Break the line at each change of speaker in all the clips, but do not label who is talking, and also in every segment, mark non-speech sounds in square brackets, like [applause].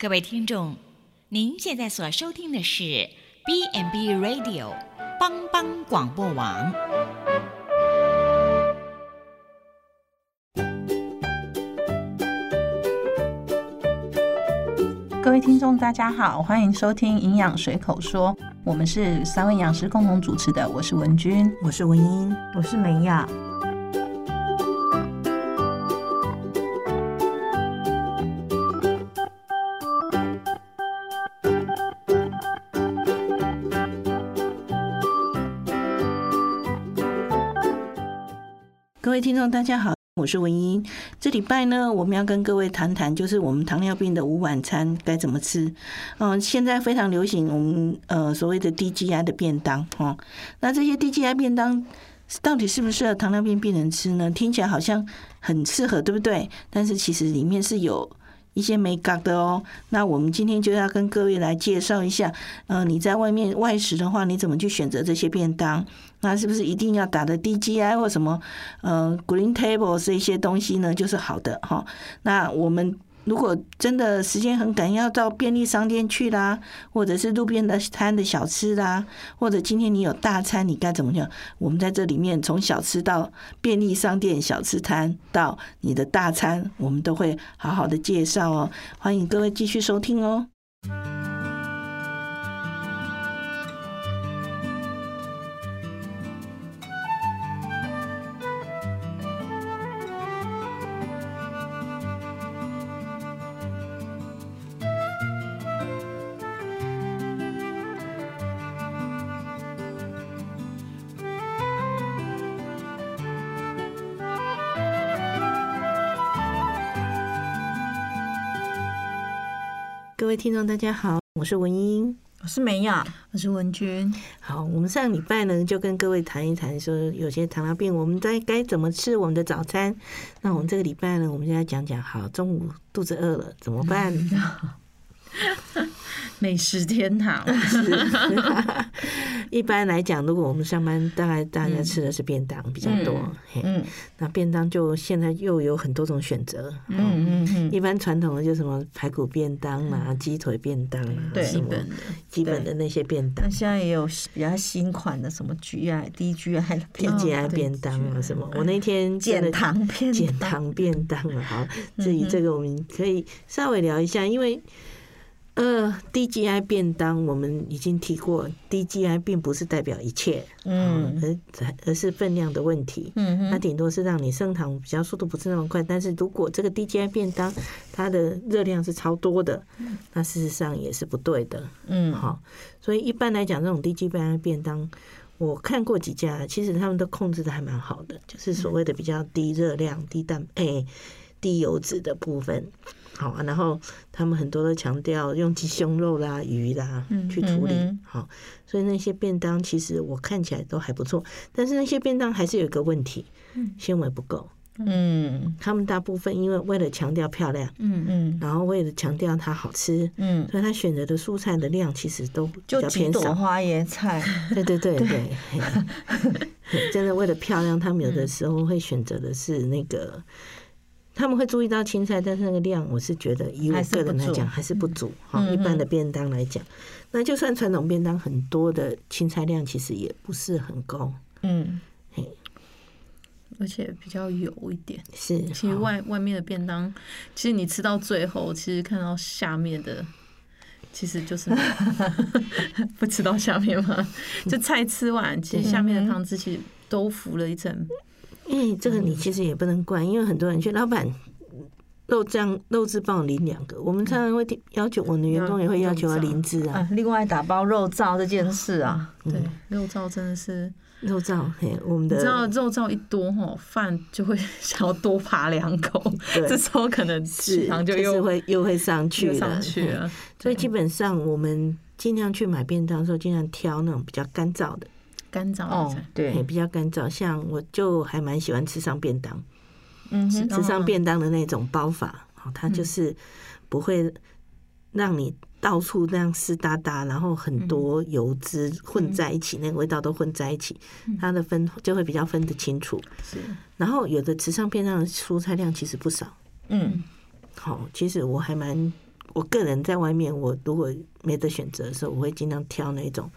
各位听众，您现在所收听的是 B&B Radio 帮帮广播网。
各位听众，大家好，欢迎收听《营养随口说》，我们是三位营养师共同主持的，我是文君，
我是文英，
我是美雅。
位听众，大家好，我是文英。这礼拜呢，我们要跟各位谈谈，就是我们糖尿病的午晚餐该怎么吃。嗯，现在非常流行我们呃所谓的低 GI 的便当哈。那这些低 GI 便当到底适不适合糖尿病病人吃呢？听起来好像很适合，对不对？但是其实里面是有。一些没搞的哦，那我们今天就要跟各位来介绍一下，呃，你在外面外食的话，你怎么去选择这些便当？那是不是一定要打的 DGI 或什么呃 Green Table 这一些东西呢？就是好的哈。那我们。如果真的时间很赶，要到便利商店去啦，或者是路边的摊的小吃啦，或者今天你有大餐，你该怎么样？我们在这里面从小吃到便利商店小吃摊到你的大餐，我们都会好好的介绍哦。欢迎各位继续收听哦。听众，大家好，我是文英，
我是美雅，
我是文君。
好，我们上礼拜呢就跟各位谈一谈，说有些糖尿病，我们该该怎么吃我们的早餐。那我们这个礼拜呢，我们就要讲讲，好，中午肚子饿了怎么办？[laughs] [laughs]
美食天堂
是。[laughs] 一般来讲，如果我们上班，大概大家吃的是便当比较多。嗯，嗯，那便当就现在又有很多种选择。嗯嗯嗯。一般传统的就什么排骨便当啊，鸡腿便当啊，
对，
基本的基本的那些便当。
那现在也有比较新款的，什么 GI、
DGI、DGI 便当啊，什么？我那天
减糖便
减糖便当啊，好，至于这个我们可以稍微聊一下，因为。呃，低 GI 便当我们已经提过，低 GI 并不是代表一切，嗯，而而是分量的问题，嗯哼，它顶多是让你升糖比较速度不是那么快，但是如果这个低 GI 便当它的热量是超多的，那事实上也是不对的，嗯，好，所以一般来讲，这种低 GI 便当，我看过几家，其实他们都控制的还蛮好的，就是所谓的比较低热量、低蛋诶低油脂的部分。好啊，然后他们很多都强调用鸡胸肉啦、鱼啦去处理，好，所以那些便当其实我看起来都还不错，但是那些便当还是有一个问题，纤维不够。嗯，他们大部分因为为了强调漂亮，嗯嗯，然后为了强调它好吃，嗯，所以他选择的蔬菜的量其实都比较偏少。
花椰菜，
对对对对，[laughs] 真的为了漂亮，他们有的时候会选择的是那个。他们会注意到青菜，但是那个量，我是觉得以我个人来讲还是不足。哈，一般的便当来讲，那就算传统便当很多的青菜量，其实也不是很高。嗯，嘿，
而且比较油一点。
是，
其实外外面的便当，其实你吃到最后，其实看到下面的，其实就是 [laughs] 不吃到下面嘛。就菜吃完，其实下面的汤汁其实都浮了一层。
哎，这个你其实也不能怪，因为很多人说老板肉酱肉汁帮我淋两个，我们常常会要求我们的员工也会要求要淋汁啊。
另外打包肉燥这件事啊，
对，肉燥真的是
肉燥，嘿，我们的
你知道肉燥一多哈，饭就会 [laughs] 想要多扒两口，这时候可能血糖就又会
又会上去
上去了。
所以基本上我们尽量去买便当的时候，尽量挑那种比较干燥的。
干燥哦，对，
也比较干燥。像我就还蛮喜欢吃上便当，嗯，吃上便当的那种包法，它就是不会让你到处那样湿哒哒，然后很多油脂混在一起，那个味道都混在一起，它的分就会比较分得清楚。是，然后有的吃上便当的蔬菜量其实不少，嗯，好，其实我还蛮我个人在外面，我如果没得选择的时候，我会尽量挑那种。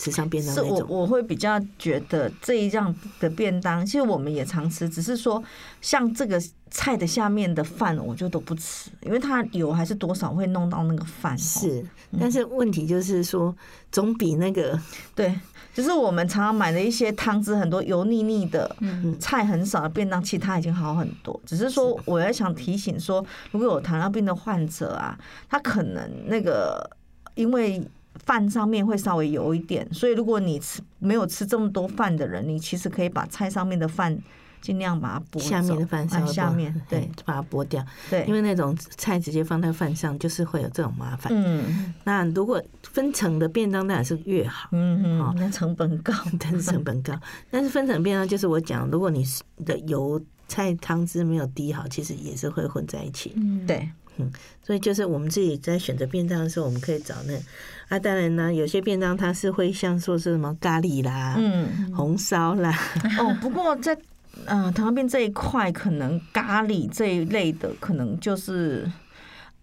吃上便当那种，
是我我会比较觉得这一样的便当，其实我们也常吃，只是说像这个菜的下面的饭，我就都不吃，因为它油还是多少会弄到那个饭。
是，但是问题就是说，总比那个 [laughs]
对，就是我们常常买的一些汤汁很多油腻腻的，菜很少的便当，其实它已经好很多。只是说，我要想提醒说，如果有糖尿病的患者啊，他可能那个因为。饭上面会稍微油一点，所以如果你吃没有吃这么多饭的人，你其实可以把菜上面的饭尽量把它剥，
下面的饭上
下面对，
把它剥掉。
对，
因为那种菜直接放在饭上，就是会有这种麻烦。嗯，那如果分层的便当当然是越好。
嗯嗯，那成本高，[laughs]
但是成本高。但是分层便当就是我讲，如果你的油菜汤汁没有滴好，其实也是会混在一起。
嗯，对。
嗯，所以就是我们自己在选择便当的时候，我们可以找那啊，当然呢，有些便当它是会像说是什么咖喱啦，嗯，红烧啦。
哦，不过在嗯糖尿病这一块，可能咖喱这一类的，可能就是。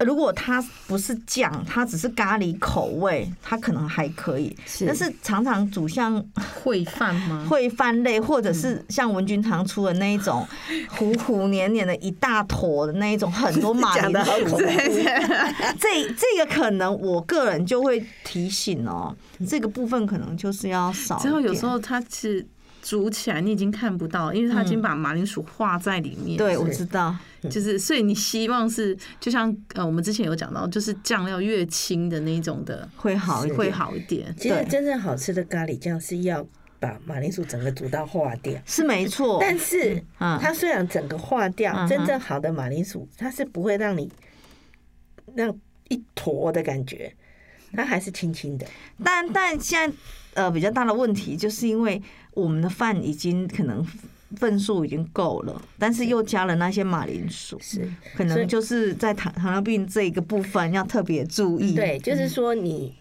如果它不是酱，它只是咖喱口味，它可能还可以。是，但是常常煮像
烩饭吗？[laughs]
烩饭类，或者是像文君堂出的那一种糊糊黏黏的一大坨的那一种，很多马铃薯。[laughs] [laughs] 这这个可能我个人就会提醒哦，这个部分可能就是要少。
之后有时候它是。煮起来你已经看不到，因为它已经把马铃薯化在里面。
对，我知道，
就是所以你希望是，就像呃我们之前有讲到，就是酱料越轻的那种的
会好
会好一点。
其实真正好吃的咖喱酱是要把马铃薯整个煮到化掉，
是没错。
但是它虽然整个化掉，真正好的马铃薯它是不会让你让一坨的感觉，它还是轻轻的。
但但现在呃比较大的问题就是因为。我们的饭已经可能份数已经够了，但是又加了那些马铃薯，是。可能就是在糖糖尿病这一个部分要特别注意。
对，就是说你，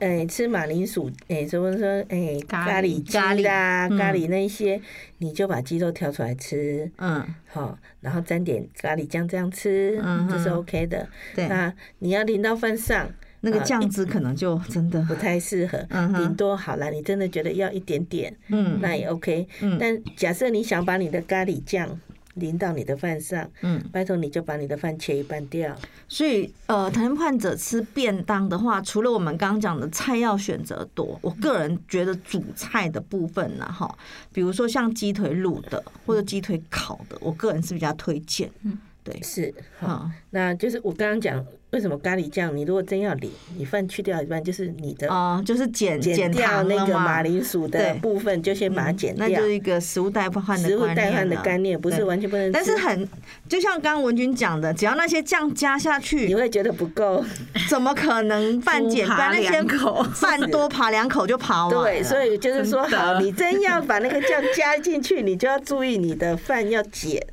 哎，吃马铃薯，哎，怎么说，哎，咖喱咖喱啊，咖喱那些，你就把鸡肉挑出来吃，嗯，好，然后沾点咖喱酱这样吃，嗯，这是 OK 的。对，那你要淋到饭上。
那个酱汁可能就真的
不太适合，顶多好了。你真的觉得要一点点，嗯，那也 OK。但假设你想把你的咖喱酱淋到你的饭上，嗯，拜托你就把你的饭切一半掉。
所以，呃，糖尿患者吃便当的话，除了我们刚刚讲的菜要选择多，我个人觉得主菜的部分呢，哈，比如说像鸡腿卤的或者鸡腿烤的，我个人是比较推荐。嗯，对，
是好，那就是我刚刚讲。为什么咖喱酱？你如果真要淋，你饭去掉一半，就是你的
哦，就是减
减掉那个马铃薯的部分，就先把它减掉。
那就是一个食物代换的
食物代换的概念，不是完全不能。
但是很，就像刚刚文君讲的，只要那些酱加下去，
你会觉得不够，
怎么可能饭减半？那些口饭多扒两口就扒完。
对，所以就是说，好，你真要把那个酱加进去，你就要注意你的饭要减。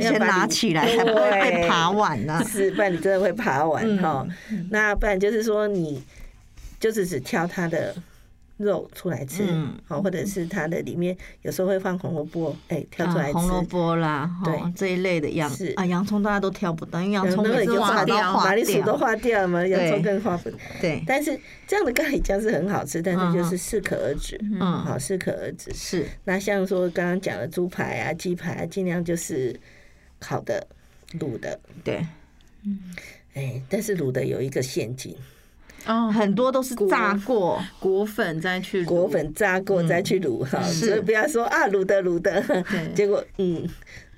先拿起来，才不会被爬完呢。
是，不然你真的会爬完哈。那不然就是说，你就是只挑它的肉出来吃，好，或者是它的里面有时候会放红萝卜，哎，挑出来吃。
红萝卜啦，对这一类的洋啊，洋葱大家都挑不到，因为洋葱已经化掉，
马铃薯都化掉了嘛，洋葱更化不。
对，
但是这样的咖喱酱是很好吃，但是就是适可而止，嗯，好，适可而止。
是。
那像说刚刚讲的猪排啊、鸡排啊，尽量就是。烤的、卤的，
对，
嗯，哎，但是卤的有一个陷阱，
哦，很多都是炸过。
裹粉再去
裹粉炸过再去卤哈，所以不要说啊卤的卤的，[laughs] 结果嗯，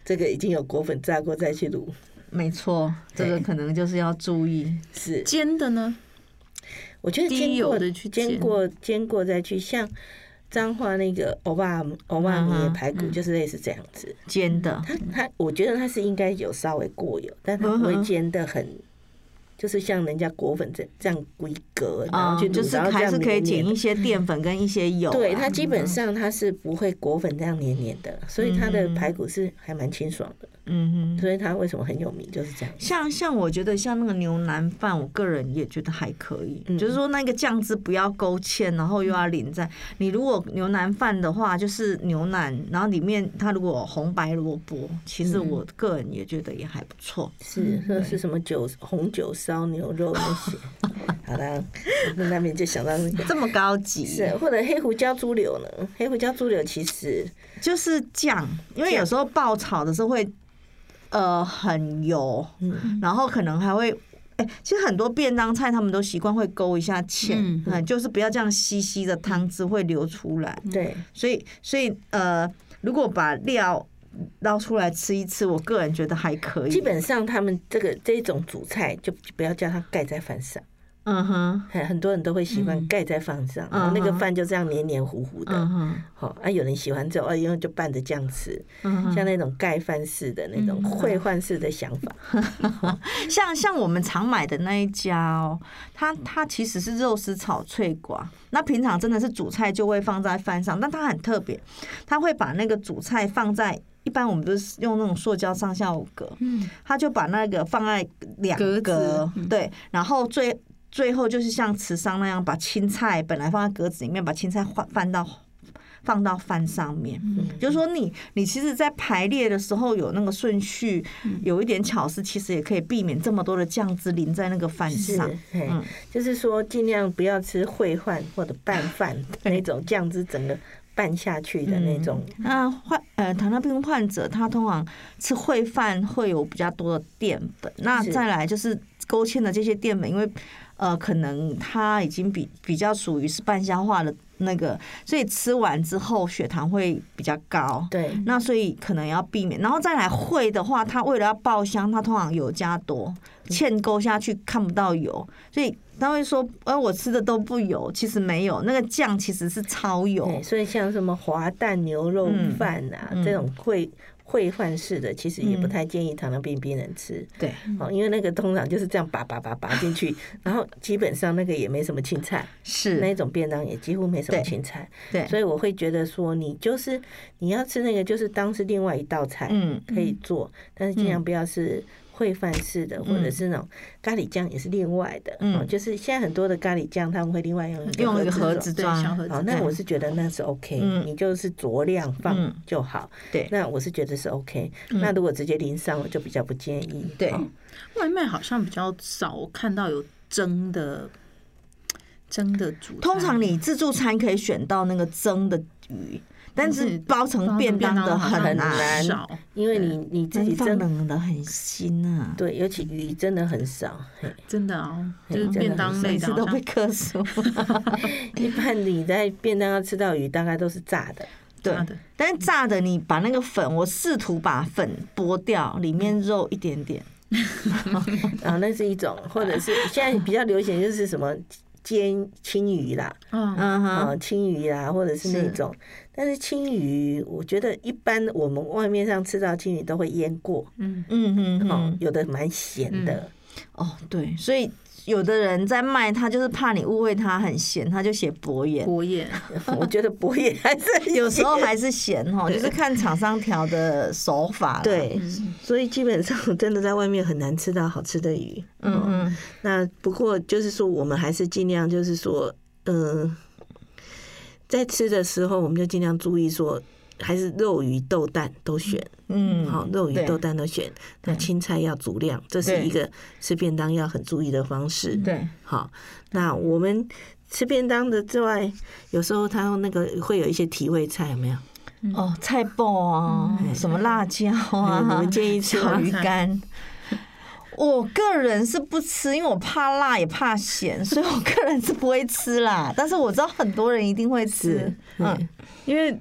这个已经有裹粉炸过再去卤，
没错，这个可能就是要注意。
是。
煎的呢？
我觉得煎过的去煎。过煎过再去像。彰化那个欧巴欧巴米的排骨就是类似这样子。
煎的，
它它我觉得它是应该有稍微过油，但它不会煎的很，就是像人家裹粉这这样规格，然后去
就是还是可以减一些淀粉跟一些油。
对，它基本上它是不会裹粉这样黏黏的，所以它的排骨是还蛮清爽的。
嗯哼，
所以它为什么很有名就是这样。
像像我觉得像那个牛腩饭，我个人也觉得还可以，
嗯
就是说那个酱汁不要勾芡，然后又要淋在你如果牛腩饭的话，就是牛腩，然后里面它如果红白萝卜，其实我个人也觉得也还不错。
是，说是什么酒红酒烧牛肉那些。[laughs] 好啦，那那边就想到那个
这么高级，
是或者黑胡椒猪柳呢？黑胡椒猪柳其实
就是酱，因为有时候爆炒的时候会。呃，很油，嗯，然后可能还会，哎、欸，其实很多便当菜他们都习惯会勾一下芡，嗯，嗯，就是不要这样稀稀的汤汁会流出来，
对，
所以，所以，呃，如果把料捞出来吃一吃，我个人觉得还可以。
基本上他们这个这种主菜就不要叫它盖在饭上。
嗯哼，
很很多人都会喜欢盖在饭上，然后那个饭就这样黏黏糊糊的。好啊，有人喜欢这种，啊，因为就拌着酱吃，像那种盖饭式的那种烩饭式的想法。[laughs]
像像我们常买的那一家哦，它它其实是肉丝炒脆瓜，那平常真的是主菜就会放在饭上，但它很特别，它会把那个主菜放在一般我们都是用那种塑胶上下五格，嗯，他就把那个放在两格，对，然后最。最后就是像慈商那样，把青菜本来放在格子里面，把青菜换翻到放到饭上面。嗯，就是说你你其实，在排列的时候有那个顺序，有一点巧思，其实也可以避免这么多的酱汁淋在那个饭上。
嗯，就是说尽量不要吃烩饭或者拌饭那种酱汁整个拌下去的那种。
那患呃糖尿病患者，他通常吃烩饭会有比较多的淀粉。那再来就是勾芡的这些淀粉，因为呃，可能它已经比比较属于是半消化的那个，所以吃完之后血糖会比较高。
对，
那所以可能要避免。然后再来会的话，它为了要爆香，它通常油加多，芡勾下去看不到油，所以他会说：“呃，我吃的都不油。”其实没有，那个酱其实是超油。
所以像什么滑蛋牛肉饭啊，嗯、这种烩。烩饭式的其实也不太建议糖尿病病人吃，
对，
哦，因为那个通常就是这样拔拔拔拔进去，[laughs] 然后基本上那个也没什么青菜，
是
那种便当也几乎没什么青菜，
对，
所以我会觉得说你就是你要吃那个就是当是另外一道菜，嗯，可以做，但是尽量不要是。烩饭式的，或者是那种咖喱酱也是另外的，嗯，就是现在很多的咖喱酱他们会另外用
用一个盒子装，
好，那我是觉得那是 OK，你就是酌量放就好，
对，
那我是觉得是 OK，那如果直接淋上，我就比较不建议。
对，
外卖好像比较少看到有蒸的蒸的煮，
通常你自助餐可以选到那个蒸的鱼。但是包成便当的很难，
因为你你自己蒸
冷的很新啊。
对，尤其鱼真的很少，
真的哦，就是便当每次
都被克数。[laughs]
一般你在便当要吃到鱼，大概都是炸的，
对。但是炸的，你把那个粉，我试图把粉剥掉，里面肉一点点，
然 [laughs] 后 [laughs] 那是一种，或者是现在比较流行就是什么。煎青鱼啦，嗯。嗯，青鱼啦，或者是那种，但是青鱼，我觉得一般我们外面上吃到青鱼都会腌过，嗯。嗯嗯，有的蛮咸的，
哦，对，所以。有的人在卖，他就是怕你误会他很咸，他就写薄盐。
薄盐，[laughs]
我觉得薄盐还是 [laughs]
有时候还是咸哈，就是看厂商调的手法。
对，所以基本上真的在外面很难吃到好吃的鱼。嗯嗯。那不过就是说，我们还是尽量就是说，嗯，在吃的时候，我们就尽量注意说。还是肉鱼豆蛋都选，嗯，好，肉鱼豆蛋都选。那青菜要足量，这是一个吃便当要很注意的方式。
对，
好，那我们吃便当的之外，有时候他那个会有一些提味菜，有没有？
哦，菜爆啊，什么辣椒啊，
你们建议吃
小鱼干。我个人是不吃，因为我怕辣也怕咸，所以我个人是不会吃啦。但是我知道很多人一定会吃，嗯，
因为。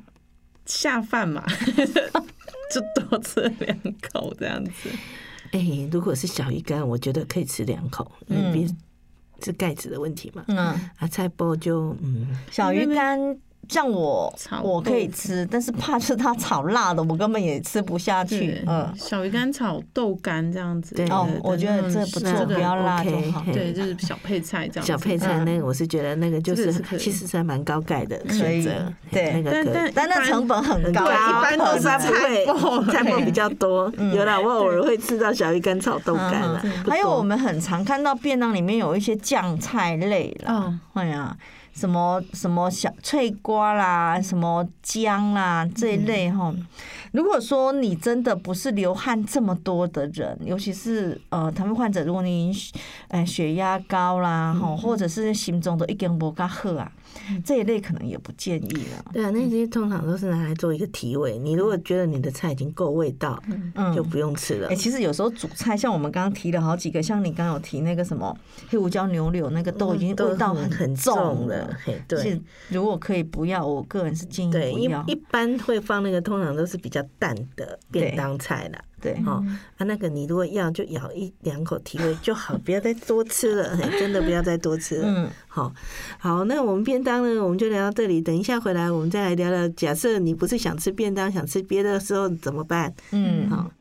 下饭嘛，[laughs] 就多吃两口这样子。
哎、欸，如果是小鱼干，我觉得可以吃两口，因为是盖子的问题嘛。嗯，啊，菜包就嗯，
小鱼干像我我可以吃，但是怕是它炒辣的，我根本也吃不下去。嗯，
小鱼干炒豆干这样子。
对
哦，我觉得这不错，不要辣就好。
对，就是小配菜这样。
小配菜那个，我是觉得那个就是其实是还蛮高钙的选择。对，
但但
但那成本很高，
一般都是菜脯 [laughs] 菜脯比较多。有啦，我偶尔会吃到小鱼干炒豆干了。
还有我们很常看到便当里面有一些酱菜类啦。哎呀。什么什么小脆瓜啦，什么姜啦这一类哈。如果说你真的不是流汗这么多的人，尤其是呃，糖尿患者，如果你呃血压高啦，哈，或者是心中的一根不够好啊。这一类可能也不建议了。
对啊，那些通常都是拿来做一个提味。你如果觉得你的菜已经够味道，嗯，就不用吃了。
哎，其实有时候煮菜，像我们刚刚提了好几个，像你刚刚有提那个什么黑胡椒牛柳，那个都已经味道很很重了。对，如果可以不要，我个人是建议不要。
一一般会放那个，通常都是比较淡的便当菜啦。
对，
哦，啊，那个你如果要就咬一两口提味就好，不要再多吃了，[laughs] 真的不要再多吃了。嗯，好，好，那我们便当呢，我们就聊到这里。等一下回来，我们再来聊聊，假设你不是想吃便当，想吃别的时候怎么办？嗯，好。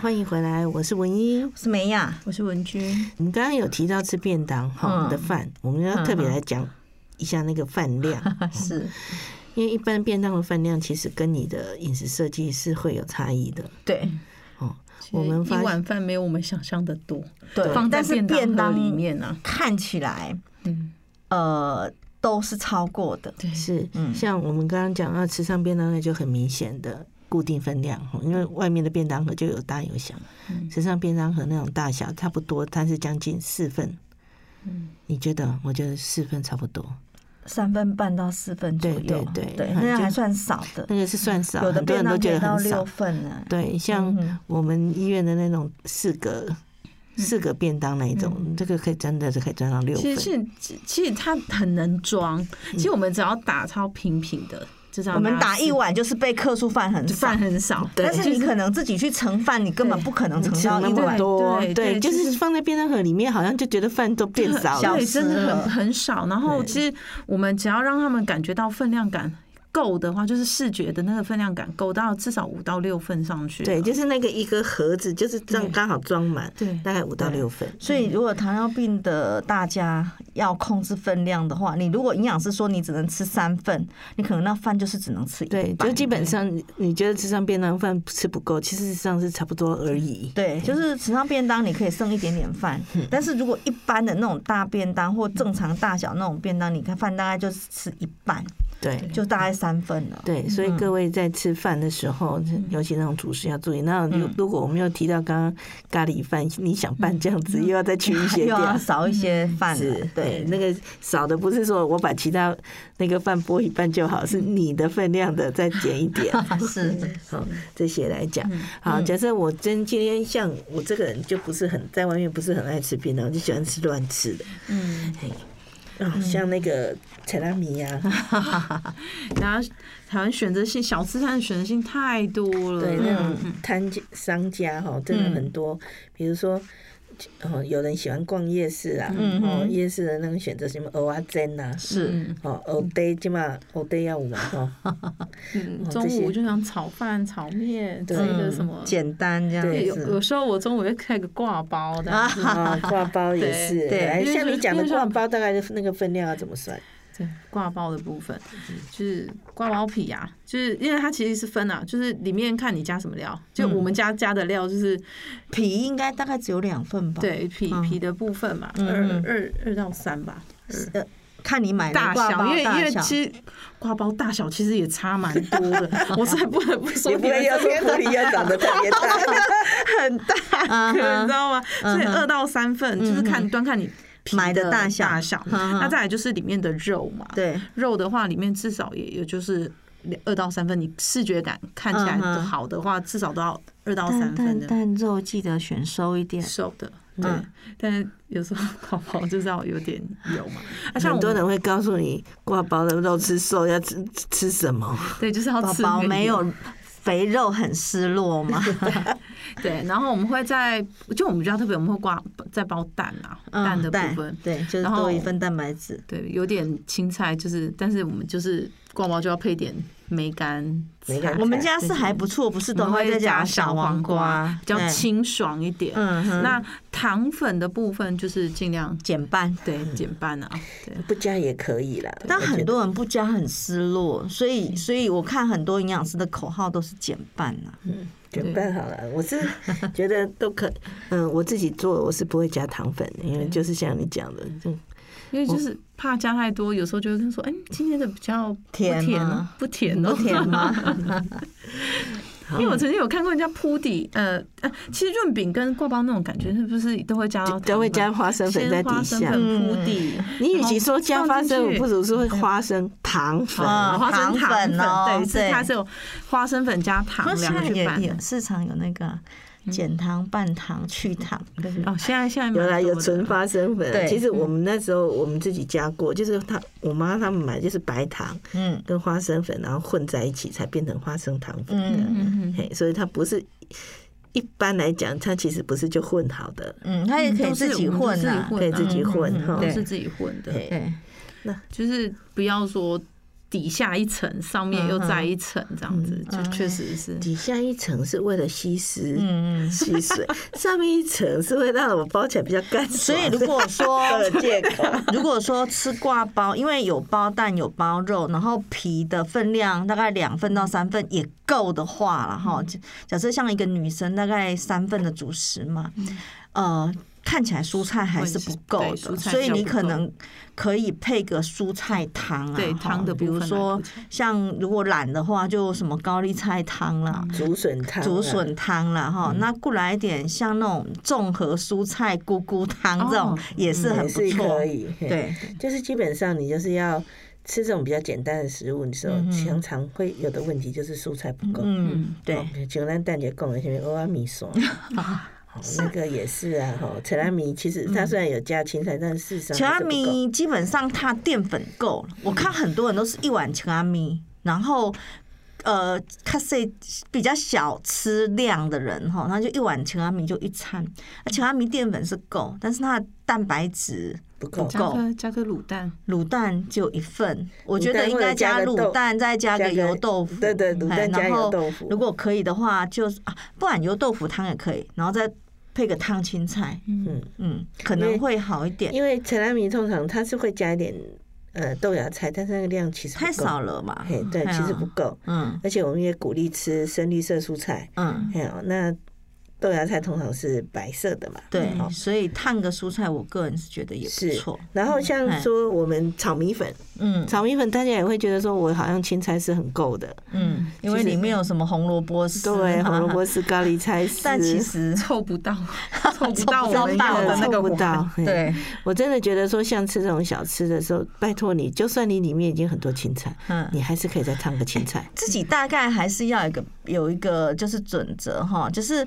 欢迎回来，我是文一，
我是梅雅，
我是文君。
我们刚刚有提到吃便当哈的饭，我们要特别来讲一下那个饭量，[laughs]
是。
因为一般便当的饭量其实跟你的饮食设计是会有差异的。
对，
哦，我们
一碗饭没有我们想象的多，
对，
放在便当里面
呢，看起来，嗯，呃，都是超过的，
对，是，嗯，像我们刚刚讲到吃上便当，那就很明显的。固定分量，因为外面的便当盒就有大有小，实际上便当盒那种大小差不多，它是将近四份。嗯，你觉得？我觉得四份差不多，
三分半到四份左右。
对对对，
那个还算少的。
那个是算少，
有的便当觉得很少。
对，像我们医院的那种四个四个便当那一种，这个可以真的是可以装到六份。
其实其实它很能装，其实我们只要打超平平的。
我们打一碗就是被克数饭很
饭很少，
但是你可能自己去盛饭，你根本不可能盛到那么多。
对，就是放在便当盒里面，好像就觉得饭都变少了，
对，真的很很少。然后其实我们只要让他们感觉到分量感够的话，就是视觉的那个分量感够到至少五到六份上去。
对，就是那个一个盒子，就是这样刚好装满，
对，
大概五到六份。
所以如果糖尿病的大家要控制分量的话，你如果营养师说你只能吃三份，你可能那饭就是只能吃一。
对，就基本上你觉得吃上便当饭吃不够，其实上是差不多而已。
对，就是吃上便当你可以剩一点点饭，但是如果一般的那种大便当或正常大小那种便当，你看饭大概就是吃一半。
对，
就大概三份了。
对，所以各位在吃饭的时候，尤其那种主食要注意。那如如果我们又提到刚刚咖喱饭，你想拌这样子，又要再去一些 [laughs]
又要少一些饭。
是，对，那个少的不是说我把其他那个饭拨一半就好，是你的分量的再减一点。[laughs]
是，
好，这些来讲。好，假设我真今天像我这个人就不是很在外面不是很爱吃便当，就喜欢吃乱吃的。嗯，哦，像那个。菜拉米呀，[laughs]
然后台湾选择性小吃摊的选择性太多了，
对，那种摊家商家哈真的很多，比如说。哦，有人喜欢逛夜市啊，哦，夜市的那种选择什么蚵仔煎呐，
是。
哦，蚵堆起码蚵堆要五嘛，哈，[laughs]
中午就想炒饭、炒面，这个什么
简单这样子。
有有时候我中午会开个挂包的，
啊，挂包也是，对，像你讲的挂包，大概那个分量要怎么算？
对，挂包的部分。就是挂包皮啊，就是因为它其实是分啊，就是里面看你加什么料，就我们家加的料就是
皮应该大概只有两份吧，
对，皮皮的部分嘛，二二二到三吧，
呃，看你买
大小，因为因为其实挂包大小其实也差蛮多的，[laughs] 我实在不得不说，
你们要说你要长得特别大，[laughs]
很大，你知道吗？所以二到三份就是看端看你。
买的大小，
大小，那再来就是里面的肉嘛。
对，
肉的话，里面至少也有就是二到三分。你视觉感看起来好的话，至少都要二到三分的。
但肉记得选瘦一点，
瘦的。对，但是有时候 [laughs] 挂包就是要有点油嘛。[laughs]
很多人会告诉你，挂包的肉吃瘦要吃吃什么？
对，就是要吃
没有。肥肉很失落吗？[laughs]
对，然后我们会在，就我们比较特别，我们会挂在包蛋啊，蛋的部分，
对，就是多一份蛋白质，
对，有点青菜，就是，但是我们就是挂包就要配点梅干。
我们家是还不错，不是都会再加小黄瓜，
比较清爽一点。嗯，那糖粉的部分就是尽量
减半，
对，减半啊，对，
不加也可以啦。
但很多人不加很失落，所以，所以我看很多营养师的口号都是减半啊。
嗯，减半好了，我是觉得 [laughs] 都可。嗯，我自己做我是不会加糖粉，因为就是像你讲的，就
因为就是怕加太多，有时候就会跟说，哎，今天的比较
甜吗？
不甜哦，
甜吗？[laughs]
因为我曾经有看过人家铺底，呃呃，其实润饼跟挂包那种感觉，是不是都会加
都会加花生粉在底下
铺底？
你与其说加花生，不如说花生糖粉，
花生糖粉哦，对，是它是有花生粉加糖两个去拌，
市场有那个。减糖、半糖、去糖，
哦，现在现在
有来有纯花生粉。对，其实我们那时候我们自己加过，就是他我妈他们买就是白糖，嗯，跟花生粉然后混在一起才变成花生糖粉的，嗯嗯，所以它不是一般来讲，它其实不是就混好的，
嗯，它也可以自己混啊，
可以自己混，
都是自己混的，对，那就是不要说。底下一层，上面又再一层，这样子就确实是。
底下一层是为了吸湿、吸水，[laughs] 上面一层是为了让我包起来比较干。
所以如果说 [laughs] 如果说吃挂包，因为有包蛋有包肉，然后皮的分量大概两份到三份也够的话了哈。假设像一个女生大概三份的主食嘛，呃。看起来蔬菜还是不够的，所以你可能可以配个蔬菜汤啊，
对汤的，
比如说像如果懒的话，就什么高丽菜汤啦、
竹笋汤、
竹笋汤啦哈。那过来一点像那种综合蔬菜菇菇汤这种也是很不错，
可以。对，就是基本上你就是要吃这种比较简单的食物的时候，常常会有的问题就是蔬菜不够。
嗯，对。
像咱蛋姐讲的什么蚵仔米线。[laughs] 那个也是啊，哈，菜拉米其实它虽然有加青菜，但是事实上菜拉
米基本上它淀粉够了。我看很多人都是一碗菜拉米，然后呃，卡塞比较小吃量的人哈，他就一碗全阿米就一餐。那青阿米淀粉是够，但是它的蛋白质不够，
加个加个卤蛋，
卤蛋就一份。我觉得应该加卤蛋，再加个油豆腐。
对对，卤蛋加油豆腐。
如果可以的话，就是啊，不然油豆腐汤也可以，然后再配个烫青菜，嗯嗯，可能会好一点。
因为陈阿米通常它是会加一点。呃，豆芽菜，但是那个量其实
太少了嘛，
嘿，对，其实不够，嗯，而且我们也鼓励吃深绿色蔬菜，嗯，还有那。豆芽菜通常是白色的嘛，
对，所以烫个蔬菜，我个人是觉得也不错。
然后像说我们炒米粉，嗯，炒米粉大家也会觉得说我好像青菜是很够的，
嗯，因为里面有什么红萝卜丝，
对，红萝卜丝、咖喱菜丝，
但其实凑不到，[laughs]
凑不到我们要的那个
不到。
对，
我真的觉得说像吃这种小吃的时候，拜托你，就算你里面已经很多青菜，嗯，你还是可以再烫个青菜。
自己大概还是要一个有一个就是准则哈，就是。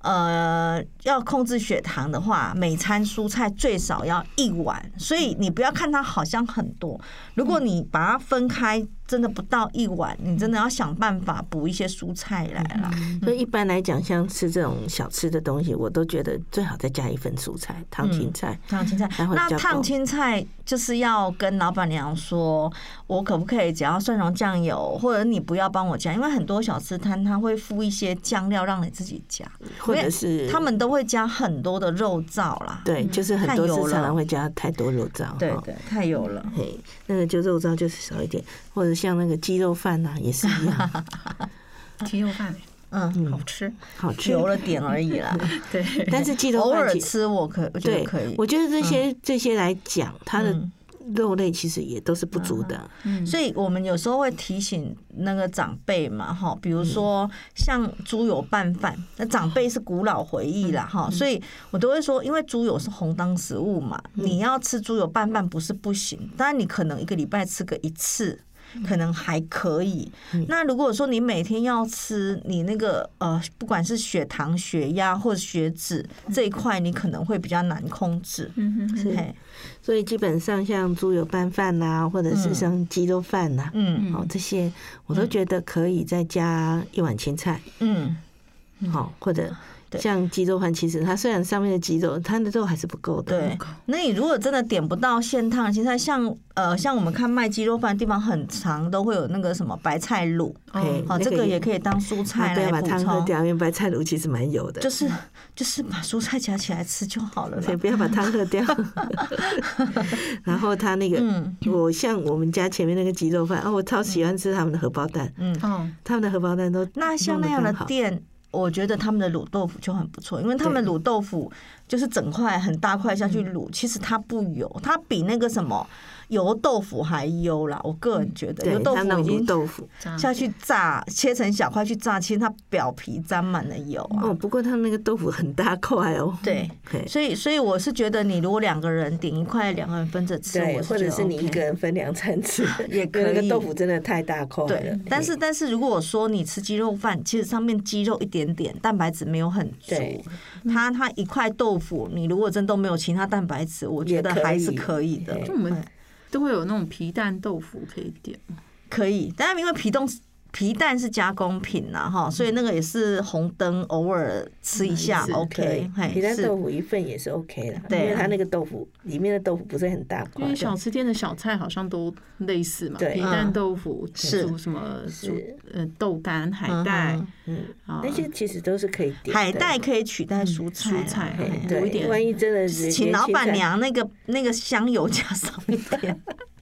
呃，要控制血糖的话，每餐蔬菜最少要一碗，所以你不要看它好像很多，如果你把它分开。真的不到一碗，你真的要想办法补一些蔬菜来了。
所以一般来讲，像吃这种小吃的东西，我都觉得最好再加一份蔬菜，烫青菜。
烫青菜，那烫青菜就是要跟老板娘说，我可不可以只要蒜蓉酱油，或者你不要帮我加，因为很多小吃摊他会附一些酱料让你自己加，
或者是
他们都会加很多的肉燥啦。
对，就是很多时常常会加太多肉燥。
对对，太油了。
嘿，那个就肉燥就是少一点，或者。像那个鸡肉饭呐，也是一样。[laughs]
鸡肉饭，嗯，好吃，
好吃，
油了点而已啦。[laughs]
对，
但是鸡肉饭
偶尔吃我可，我觉得可以。
我觉得这些这些来讲，它的肉类其实也都是不足的。
嗯，所以我们有时候会提醒那个长辈嘛，哈，比如说像猪油拌饭，那长辈是古老回忆啦，哈，所以我都会说，因为猪油是红当食物嘛，你要吃猪油拌饭不是不行，但你可能一个礼拜吃个一次。可能还可以。那如果说你每天要吃，你那个呃，不管是血糖、血压或者血脂这一块，你可能会比较难控制。嗯哼，是。
所以基本上像猪油拌饭呐，或者是像鸡肉饭呐，嗯，好这些，我都觉得可以再加一碗青菜。嗯，好，或者。像鸡肉饭，其实它虽然上面的鸡肉，它的肉还是不够的。
对，那你如果真的点不到现烫，现在像呃，像我们看卖鸡肉饭的地方，很长都会有那个什么白菜卤，哦，这个也可以当蔬菜来补充。
汤喝掉，因为白菜卤其实蛮油的。
就是就是把蔬菜夹起来吃就好了，
不要把汤喝掉。[laughs] 然后他那个，我像我们家前面那个鸡肉饭，哦，我超喜欢吃他们的荷包蛋，嗯，他们的荷包蛋都
那像那样的店。我觉得他们的卤豆腐就很不错，因为他们卤豆腐就是整块很大块下去卤，其实它不油，它比那个什么。油豆腐还优啦，我个人觉得油豆腐已经
豆腐
下去炸，切成小块去炸，其实它表皮沾满了油啊。
哦，不过它那个豆腐很大块哦。
对，所以所以我是觉得，你如果两个人顶一块，两个人分着吃，
或者是你一个人分两餐吃也可以。[laughs] 那个豆腐真的太大块了。
对，但是但是如果我说你吃鸡肉饭，其实上面鸡肉一点点，蛋白质没有很足。它它一块豆腐，你如果真都没有其他蛋白质，我觉得还是可以的。
都会有那种皮蛋豆腐可以点，
可以，但是因为皮冻。皮蛋是加工品呐，哈，所以那个也是红灯，偶尔吃一下，OK。
皮蛋豆腐一份也是 OK 的，对，因为它那个豆腐里面的豆腐不是很大块。
因为小吃店的小菜好像都类似嘛，皮蛋豆腐是什么？是呃豆干、海带，
嗯，那些其实都是可以点。
海带可以取代蔬菜，
蔬菜
有一点。万一真的是
请老板娘那个那个香油加少一点。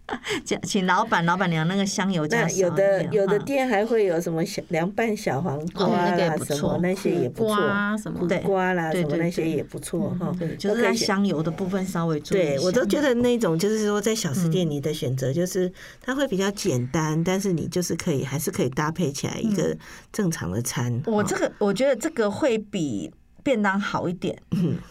[laughs] 请请老板老板娘那个香油加少一点。
有的有的店还会有什么小凉拌小黄瓜啦，什么那些也不错，什么瓜啦，什么那些也不错哈。
就是在香油的部分稍微注意。
对，我都觉得那种就是说在小吃店你的选择就是它会比较简单，但是你就是可以还是可以搭配起来一个正常的餐。
我这个我觉得这个会比。便当好一点，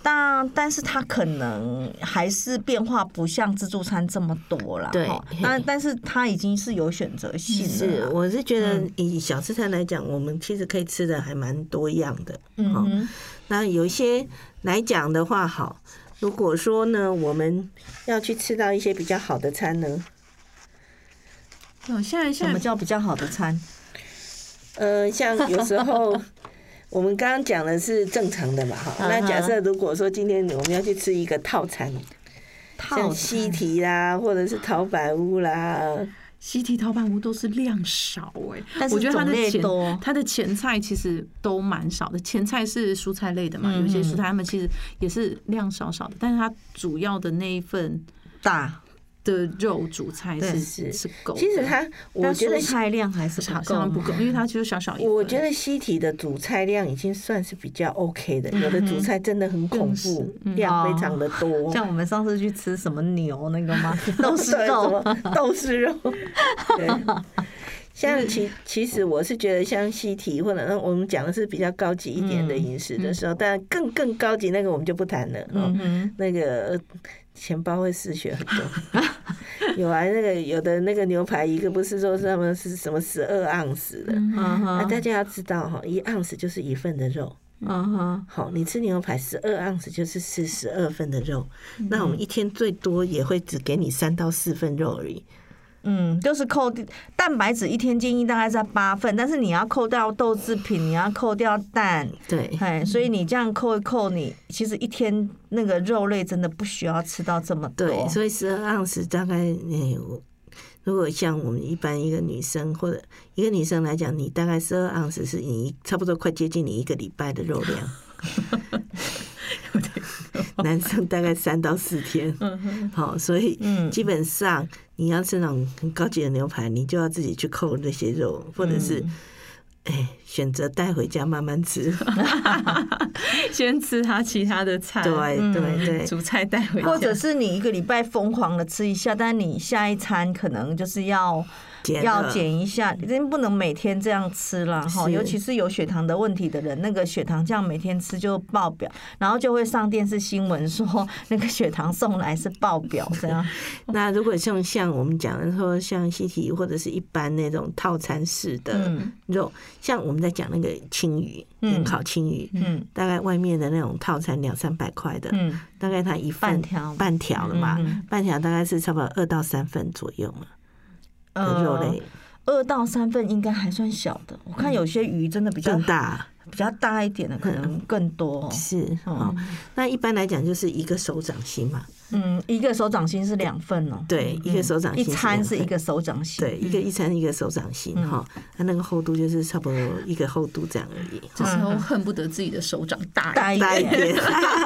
但但是它可能还是变化不像自助餐这么多了。
对，
但但是它已经是有选择性的。
是，我是觉得以小吃摊来讲，我们其实可以吃的还蛮多样的。嗯，那有一些来讲的话，好，如果说呢，我们要去吃到一些比较好的餐呢，
哦，现在什
么叫比较好的餐？[laughs]
呃，像有时候我们刚刚讲的是正常的嘛，哈。那假设如果说今天我们要去吃一个套餐，像西提啦，或者是陶板屋啦。
西提陶板屋都是量少哎、欸，
但是
我觉得它的前
多
它的前菜其实都蛮少的。前菜是蔬菜类的嘛，
嗯、
有些蔬菜他们其实也是量少少的，但是它主要的那一份
大。
的肉主菜是
是
是够，
其实它我觉得
菜量还是
好像不够，因为它就是小小一。
我觉得西体的主菜量已经算是比较 OK 的，有的主菜真的很恐怖，量非常的多。
像我们上次去吃什么牛那个吗？[laughs] 都是肉，[laughs]
都是肉。对，像其其实我是觉得像西提或者那我们讲的是比较高级一点的饮食的时候，但更更高级那个我们就不谈了。嗯那个。钱包会失血很多，[laughs] 有啊，那个有的那个牛排一个不是说他们是什么十二盎司的，那大家要知道哈，一盎司就是一份的肉，嗯哼，好，你吃牛排十二盎司就是吃十二份的肉，那我们一天最多也会只给你三到四份肉而已。
嗯，就是扣蛋白质一天建议大概在八份，但是你要扣掉豆制品，你要扣掉蛋，
对，
哎，所以你这样扣一扣，你其实一天那个肉类真的不需要吃到这么多。
对，所以十二盎司大概，哎，如果像我们一般一个女生或者一个女生来讲，你大概十二盎司是你差不多快接近你一个礼拜的肉量。[laughs] 男生大概三到四天，好，所以基本上你要吃那种很高级的牛排，你就要自己去扣那些肉，或者是哎选择带回家慢慢吃，[laughs]
先吃他其他的菜，
对对对，
主菜带回家，
或者是你一个礼拜疯狂的吃一下，但你下一餐可能就是要。要减一下，真不能每天这样吃了哈。尤其是有血糖的问题的人，那个血糖这样每天吃就爆表，然后就会上电视新闻说那个血糖送来是爆表这样。[laughs]
那如果像像我们讲的说，像西提或者是一般那种套餐式的肉，像我们在讲那个青鱼，嗯。烤青鱼，嗯，大概外面的那种套餐两三百块的，嗯，大概它一份半条。半条了嘛，半条大概是差不多二到三份左右嘛。肉类
二到三份应该还算小的，我看有些鱼真的比较
大，
比较大一点的可能更多。
是，哦那一般来讲就是一个手掌心嘛。
嗯，一个手掌心是两份哦。
对，一个手掌心
一餐是一个手掌心。
对，一个一餐一个手掌心哈，它那个厚度就是差不多一个厚度这样而已。
这时候恨不得自己的手掌大
大一点。[laughs]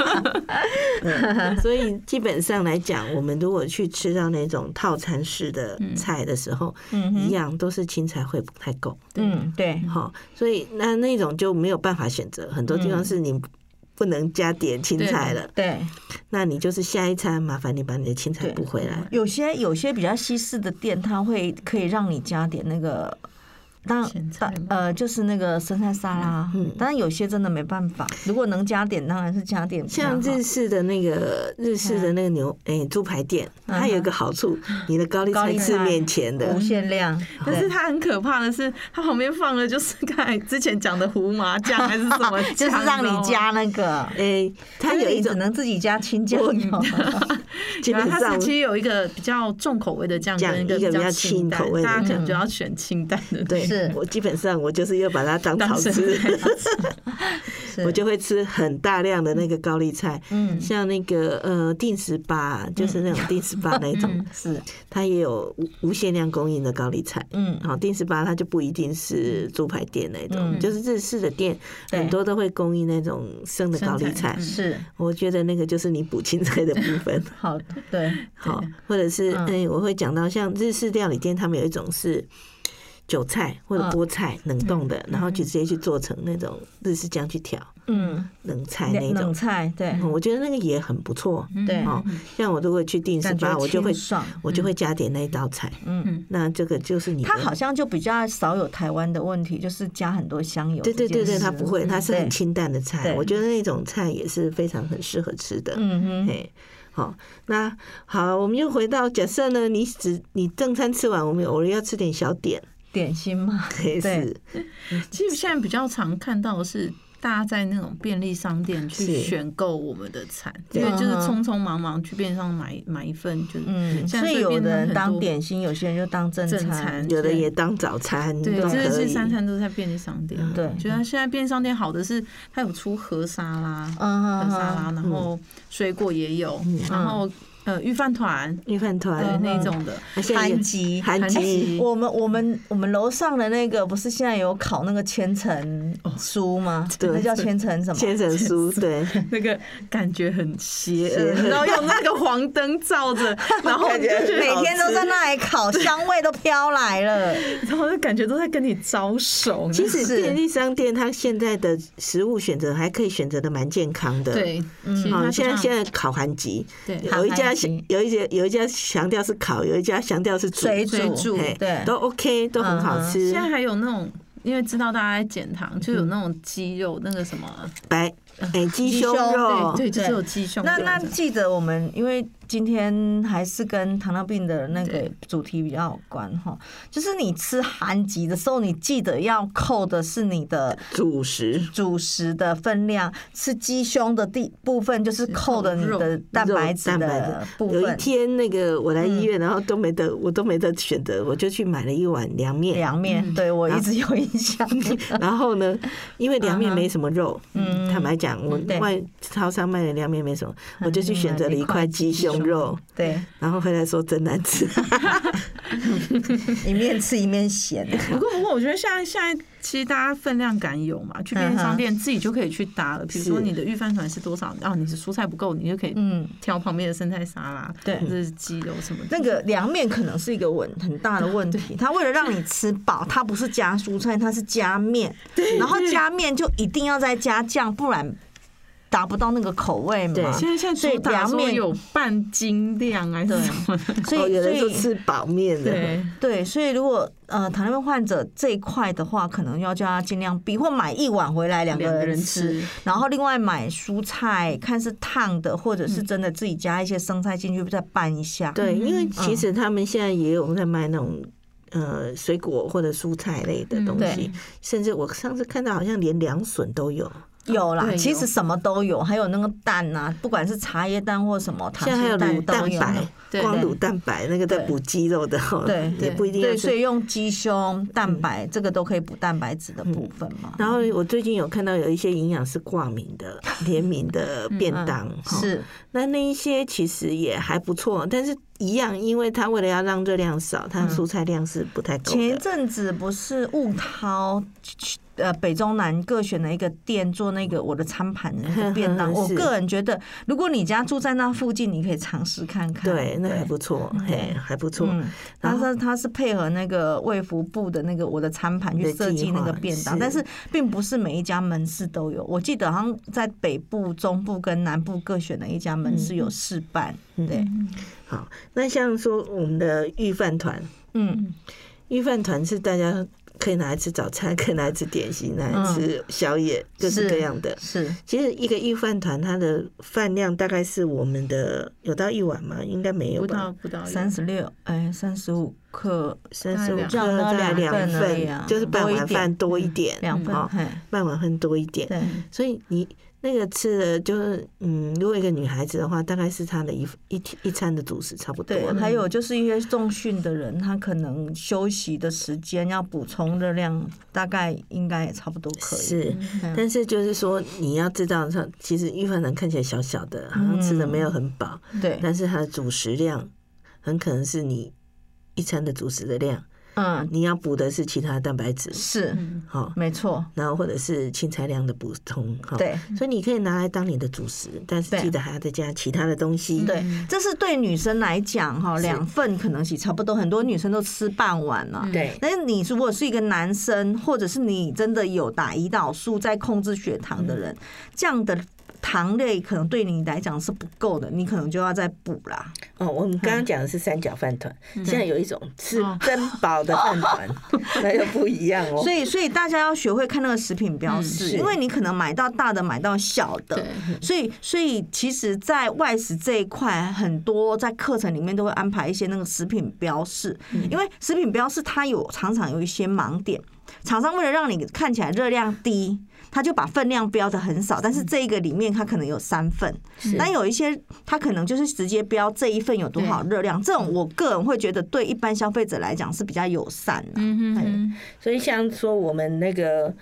所以基本上来讲，我们如果去吃到那种套餐式的菜的时候，一样都是青菜会不太够。
嗯，对。
好，所以那那种就没有办法选择，很多地方是你。不能加点青菜了，
对，
那你就是下一餐麻烦你把你的青菜补回来。
有些有些比较西式的店，它会可以让你加点那个。当当呃，就是那个生菜沙拉，嗯，当然有些真的没办法。如果能加点，当然是加点。
像日式的那个日式的那个牛诶猪排店，它有一个好处，你的高丽菜是面前的
无限量。
但是它很可怕的是，它旁边放的就是刚才之前讲的胡麻酱还是什么，[laughs]
就是让你加那个
哎，它有一
种能自己加青酱。[laughs]
基本上 [laughs]
其实有一个比较重口味的酱，跟一个比较清口味的，大家可能就要选清淡的。
对。是。[laughs] 我基本上我就是要把它当炒吃，[laughs] 我就会吃很大量的那个高丽菜，嗯，像那个呃定食吧，就是那种定食吧那种，[laughs] 是。它也有无无限量供应的高丽菜，嗯，好定食吧它就不一定是猪排店那种，就是日式的店很多都会供应那种生的高丽菜，
是。
我觉得那个就是你补青菜的部分，
好对，
好或者是嗯。我会讲到像日式料理店，他们有一种是。韭菜或者菠菜冷冻的，然后就直接去做成那种日式酱去调，嗯，冷菜那种。
冷菜，对，
我觉得那个也很不错，
对，
哦，像我如果去定食吧，我就会我就会加点那一道菜，嗯，那这个就是你，
它好像就比较少有台湾的问题，就是加很多香油，
对对对对，它不会，它是很清淡的菜，我觉得那种菜也是非常很适合吃的，嗯哼，好，那好，我们又回到假设呢，你只你正餐吃完，我们偶尔要吃点小点。
点心嘛，[laughs]
对，[laughs]
其实现在比较常看到的是大家在那种便利商店去选购我们的餐，因为就是匆匆忙忙去便利商买买一份，就是
嗯，所以有的人当点心，有些人就当正餐，
有的也当早餐，
对，这些三餐都在便利商店。
对，
觉得现在便利商店好的是它有出盒沙拉，盒沙拉，然后水果也有，然后。呃，御饭团，
御饭团。
那种的，
韩籍，
韩籍。
我们我们我们楼上的那个不是现在有烤那个千层酥吗？[laughs] 对，那叫千层什么？
千层酥，[laughs] 对，
那个感觉很邪恶，然后用那个黄灯照着，[laughs] 然后每
天都在那里烤，香味都飘来了，
然后就感觉都在跟你招手。
其实便利商店它现在的食物选择还可以选择的蛮健康的，
对，
嗯，现在现在烤韩籍，对，有一家。有一家有一家强调是烤，有一家强调是
水煮，对，
都 OK，都很好吃。
现在还有那种，因为知道大家在减糖，就有那种鸡肉，那个什么
白哎鸡胸肉，
对，就是有鸡胸。
那那记得我们因为。今天还是跟糖尿病的那个主题比较有关哈，就是你吃韩籍的时候，你记得要扣的是你的
主食，
主食的分量。吃鸡胸的地部分就是扣的你的蛋白质的部分。
有一天那个我来医院，然后都没得，我都没得选择，我就去买了一碗凉面。
凉面，对我一直有印象。[laughs]
然后呢，因为凉面没什么肉，嗯，坦白讲，我外超商卖的凉面没什么，我就去选择了一块鸡胸。肉
对，
然后回来说真难吃，[laughs]
一面吃一面咸。
不过不过，我觉得现在现在其实大家分量感有嘛，去便利商店自己就可以去搭了。比如说你的御饭团是多少，然后你是蔬菜不够，你就可以嗯挑旁边的生菜沙拉，对，或者是鸡肉什么。
那个凉面可能是一个问很大的问题，它为了让你吃饱，它不是加蔬菜，它是加面，然后加面就一定要再加酱，不然。达不到那个口味嘛？
对，现在现在所以凉面有半斤量啊，什么的，
所以有人说吃饱面的。
对。
对，所以如果呃糖尿病患者这一块的话，可能要叫他尽量避或买一碗回来两个人吃，然后另外买蔬菜，看是烫的或者是真的自己加一些生菜进去再拌一下。
对，因为其实他们现在也有在卖那种呃水果或者蔬菜类的东西，甚至我上次看到好像连凉笋都有。
有啦，其实什么都有，还有那个蛋呐，不管是茶叶蛋或什么，
现在还有乳蛋白，光乳蛋白那个在补肌肉的，
对，[laughs]
也不一定。
对，所以用鸡胸蛋白这个都可以补蛋白质的部分嘛。
然后我最近有看到有一些营养是挂名的 [laughs] 联名的便当，
是
那那一些其实也还不错，但是一样，因为它为了要让热量少，它蔬菜量是不太够。
前一阵子不是雾涛。呃，北中南各选了一个店做那个我的餐盘的那个便当。[laughs] 我个人觉得，如果你家住在那附近，你可以尝试看看。
对，那还不错，嘿，还不错。
他说他是配合那个卫福部的那个我的餐盘去设计那个便当，但是并不是每一家门市都有。我记得好像在北部、中部跟南部各选了一家门市有试办。对，
好，那像说我们的御饭团，嗯，御饭团是大家。可以拿来吃早餐，可以拿来吃点心，拿来吃宵夜，各式各样的。
是，
其实一个御饭团，它的饭量大概是我们的有到一碗吗？应该没有吧？
不到，不到
三十六，哎，三十五克，
三十五克再两份，就是半碗饭多一点，
两份，
半碗饭多一点。对，所以你。那个吃的就是，嗯，如果一个女孩子的话，大概是她的一一一餐的主食差不多。
对，还有就是一些重训的人，他可能休息的时间要补充热量，大概应该也差不多可以。
是，但是就是说你要知道，其实御饭团看起来小小的，好像吃的没有很饱，对，但是它的主食量很可能是你一餐的主食的量。嗯，你要补的是其他蛋白质，
是，好，没错。
然后或者是青菜量的补充，
哈对。
所以你可以拿来当你的主食，但是记得还要再加其他的东西。
对，这是对女生来讲哈，两份可能是差不多，很多女生都吃半碗了。对。但是你如果是一个男生，或者是你真的有打胰岛素在控制血糖的人，这样的。糖类可能对你来讲是不够的，你可能就要再补啦。
哦，我们刚刚讲的是三角饭团，现在有一种是珍宝的饭团，[laughs] 那又不一样哦。
所以，所以大家要学会看那个食品标示，因为你可能买到大的，买到小的。所以，所以其实，在外食这一块，很多在课程里面都会安排一些那个食品标示，因为食品标示它有常常有一些盲点。厂商为了让你看起来热量低，他就把分量标的很少，但是这个里面它可能有三份，但有一些它可能就是直接标这一份有多少热量，这种我个人会觉得对一般消费者来讲是比较友善的。
嗯哼，所以像说我们那个。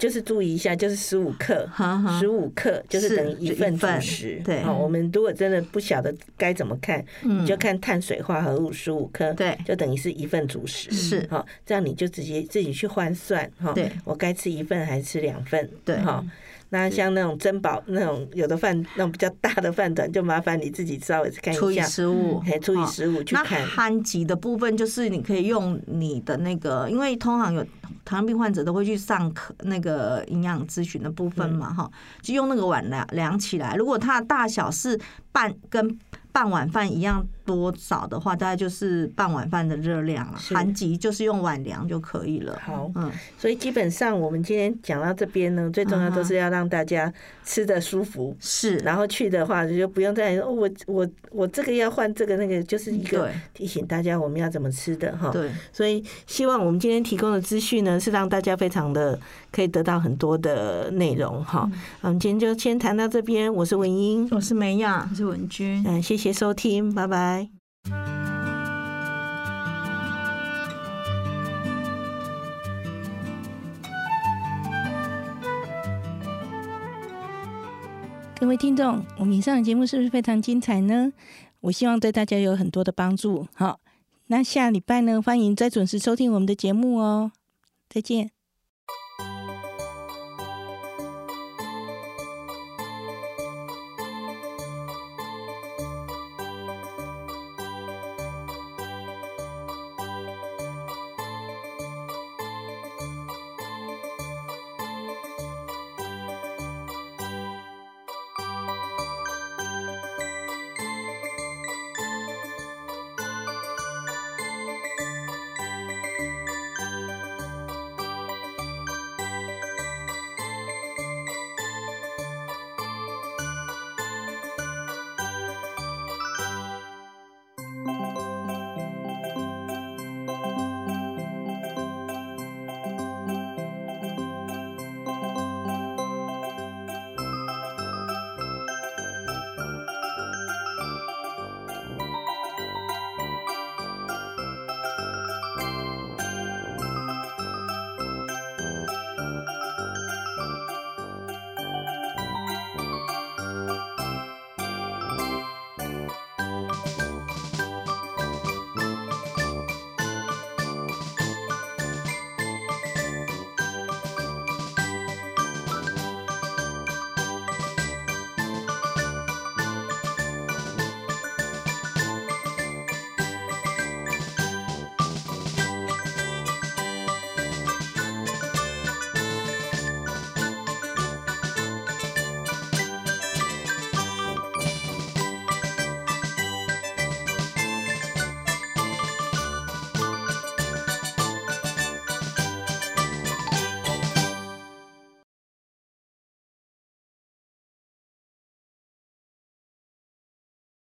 就是注意一下，就是十五克，[laughs] 十五克就是等于一份主食。对，好，我们如果真的不晓得该怎么看，你就看碳水化合物十五克，对，就等于是一份主食。是，好，这样你就直接自己去换算，哈，对，我该吃一份还是吃两份？对，好。那像那种珍宝那种有的饭那种比较大的饭团，就麻烦你自己稍微看一下，除以
十五，
还除以十五去看。
那含级的部分就是你可以用你的那个，因为通常有糖尿病患者都会去上课那个营养咨询的部分嘛，哈、嗯，就用那个碗量量起来。如果它的大小是半跟半碗饭一样。多少的话，大概就是半碗饭的热量了。含级就是用碗量就可以了。
好，嗯，所以基本上我们今天讲到这边呢，最重要都是要让大家吃的舒服。是，然后去的话就不用再说，我我我这个要换这个那个，就是一个提醒大家我们要怎么吃的哈。对，所以希望我们今天提供的资讯呢，是让大家非常的可以得到很多的内容哈。我们今天就先谈到这边，我是文英，
我是梅雅，
我是文君，
嗯，谢谢收听，拜拜。各位听众，我们以上的节目是不是非常精彩呢？我希望对大家有很多的帮助。好，那下礼拜呢，欢迎再准时收听我们的节目哦。再见。